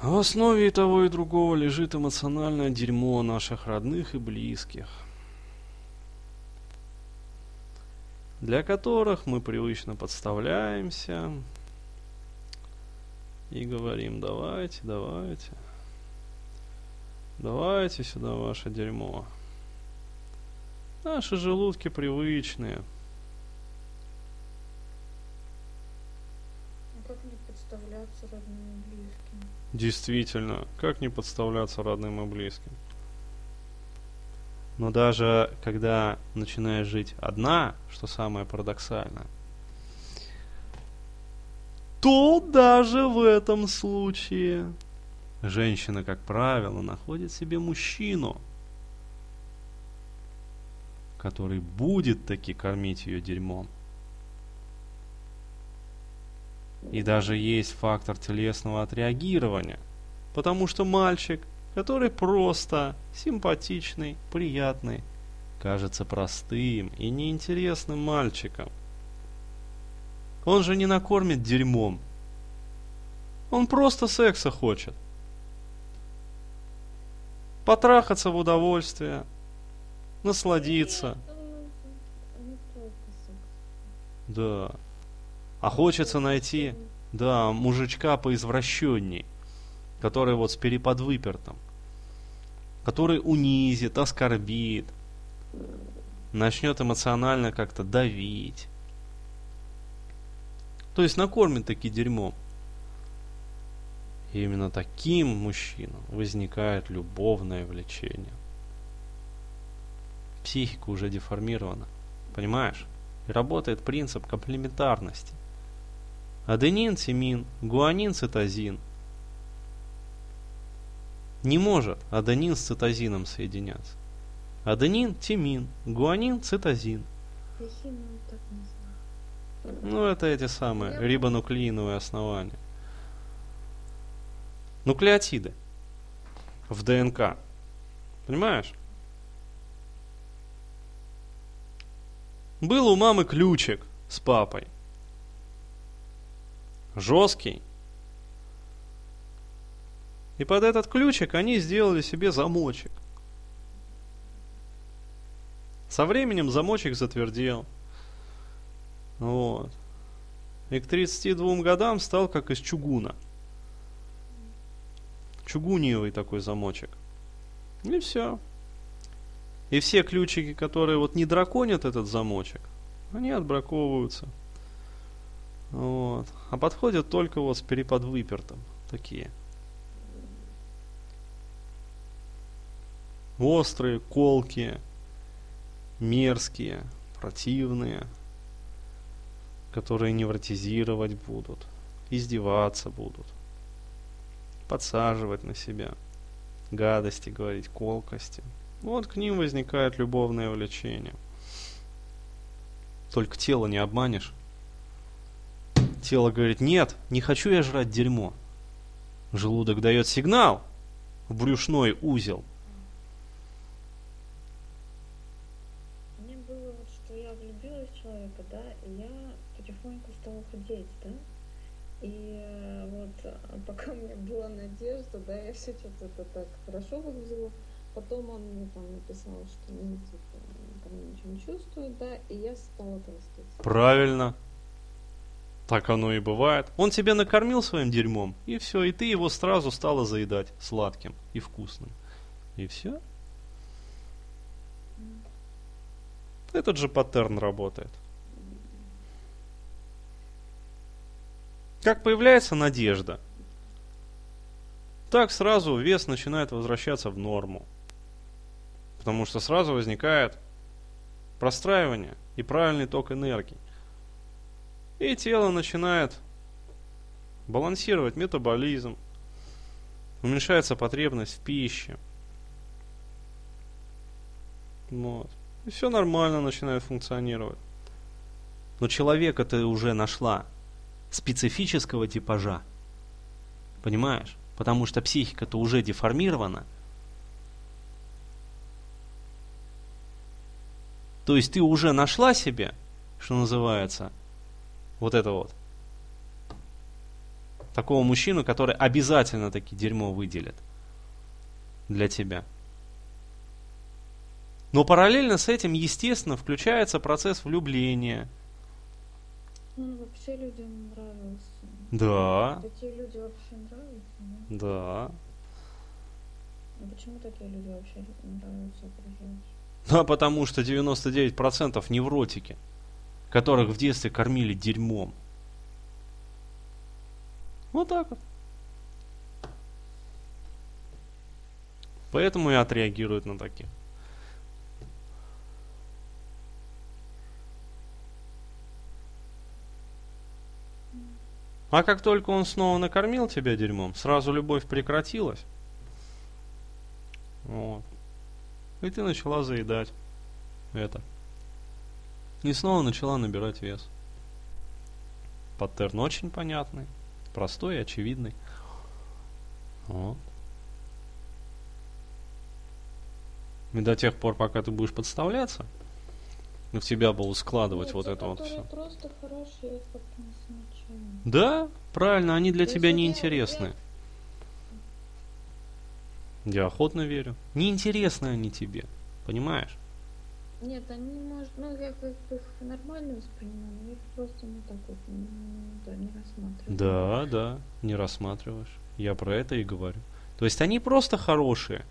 В основе и того, и другого лежит эмоциональное дерьмо наших родных и близких, для которых мы привычно подставляемся и говорим, давайте, давайте, давайте сюда ваше дерьмо. Наши желудки привычные. Не подставляться родным и близким? Действительно, как не подставляться родным и близким? Но даже когда начинаешь жить одна, что самое парадоксальное, то даже в этом случае женщина, как правило, находит себе мужчину, который будет таки кормить ее дерьмом. И даже есть фактор телесного отреагирования. Потому что мальчик, который просто симпатичный, приятный, кажется простым и неинтересным мальчиком. Он же не накормит дерьмом. Он просто секса хочет. Потрахаться в удовольствие, насладиться. Да. А хочется найти, да, мужичка поизвращенней, который вот с переподвыпертом, который унизит, оскорбит, начнет эмоционально как-то давить. То есть накормит таки дерьмом. И именно таким мужчинам возникает любовное влечение. Психика уже деформирована. Понимаешь? И работает принцип комплементарности. Аденин, тимин, гуанин, цитозин. Не может аденин с цитозином соединяться. Аденин, тимин, гуанин, цитозин. Я химию так не знаю. Ну, это эти самые рибонуклеиновые основания. Нуклеотиды в ДНК. Понимаешь? Был у мамы ключик с папой. Жесткий. И под этот ключик они сделали себе замочек. Со временем замочек затвердел. Вот. И к 32 годам стал как из чугуна. Чугуниевый такой замочек. И все. И все ключики, которые вот не драконят этот замочек, они отбраковываются. Вот. А подходят только вот с переподвыпертом. Такие. Острые, колкие, мерзкие, противные, которые невротизировать будут, издеваться будут, подсаживать на себя, гадости говорить, колкости. Вот к ним возникает любовное влечение. Только тело не обманешь. Тело говорит, нет, не хочу я жрать дерьмо. Желудок дает сигнал в брюшной узел. Мне было вот, что я влюбилась в человека, да, и я потихоньку стала худеть, да. И э, вот а пока у меня была надежда, да, я все что-то так хорошо выглядело. Потом он мне там написал, что ну, типа, ко мне ничего не чувствует, да, и я стала толстеть. Правильно. Так оно и бывает. Он тебя накормил своим дерьмом, и все, и ты его сразу стала заедать сладким и вкусным. И все. Этот же паттерн работает. Как появляется надежда, так сразу вес начинает возвращаться в норму. Потому что сразу возникает простраивание и правильный ток энергии. И тело начинает балансировать метаболизм, уменьшается потребность в пище. Вот. И все нормально начинает функционировать. Но человека ты уже нашла специфического типажа. Понимаешь? Потому что психика-то уже деформирована. То есть ты уже нашла себе, что называется, вот это вот. Такого мужчину, который обязательно таки дерьмо выделит для тебя. Но параллельно с этим, естественно, включается процесс влюбления. Ну, вообще людям нравился. Да, Такие люди вообще нравятся, да? да. Ну почему такие люди вообще нравятся окружающим? Да, потому что 99% невротики, которых в детстве кормили дерьмом. Вот так вот. Поэтому и отреагируют на таких. А как только он снова накормил тебя дерьмом, сразу любовь прекратилась. Вот. И ты начала заедать это. И снова начала набирать вес. Паттерн очень понятный, простой и очевидный. Вот. И до тех пор, пока ты будешь подставляться, в тебя будут складывать Нет, вот это вот все. просто не замечаю. Да, правильно, они для То тебя неинтересны. Я охотно верю. Неинтересны они тебе. Понимаешь? Нет, они, может, ну, я как бы их нормально воспринимаю, но их просто ну так вот, да, не рассматриваю. Да, да, не рассматриваешь. Я про это и говорю. То есть они просто хорошие,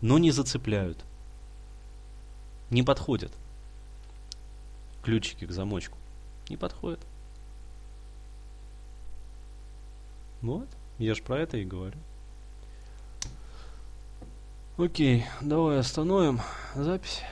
но не зацепляют. Не подходят. Ключики к замочку. Не подходят. Вот, я ж про это и говорю. Окей, давай остановим запись.